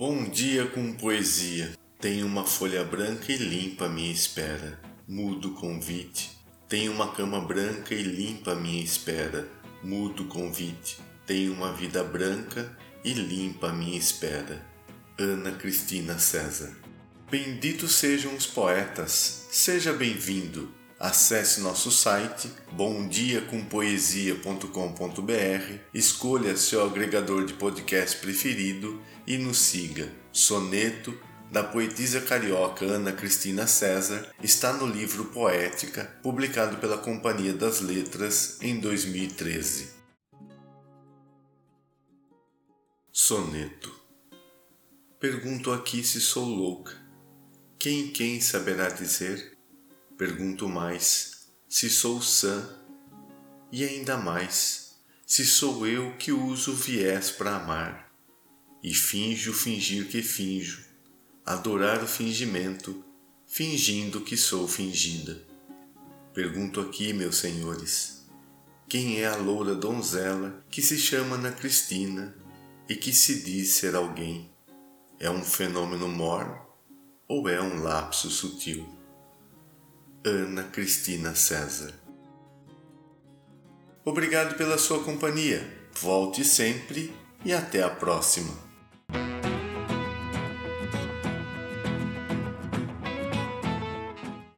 Bom dia com poesia. Tenho uma folha branca e limpa à minha espera. Mudo convite. Tenho uma cama branca e limpa à minha espera. Mudo convite. Tenho uma vida branca e limpa à minha espera. Ana Cristina César. Benditos sejam os poetas. Seja bem-vindo. Acesse nosso site bomdiacompoesia.com.br, escolha seu agregador de podcast preferido e nos siga. Soneto da poetisa carioca Ana Cristina César está no livro Poética, publicado pela Companhia das Letras em 2013. Soneto Pergunto aqui se sou louca. Quem quem saberá dizer? Pergunto mais se sou sã e ainda mais se sou eu que uso viés para amar e finjo fingir que finjo, adorar o fingimento, fingindo que sou fingida. Pergunto aqui, meus senhores, quem é a loura donzela que se chama Ana Cristina e que se diz ser alguém? É um fenômeno mor ou é um lapso sutil? Ana Cristina César. Obrigado pela sua companhia. Volte sempre e até a próxima.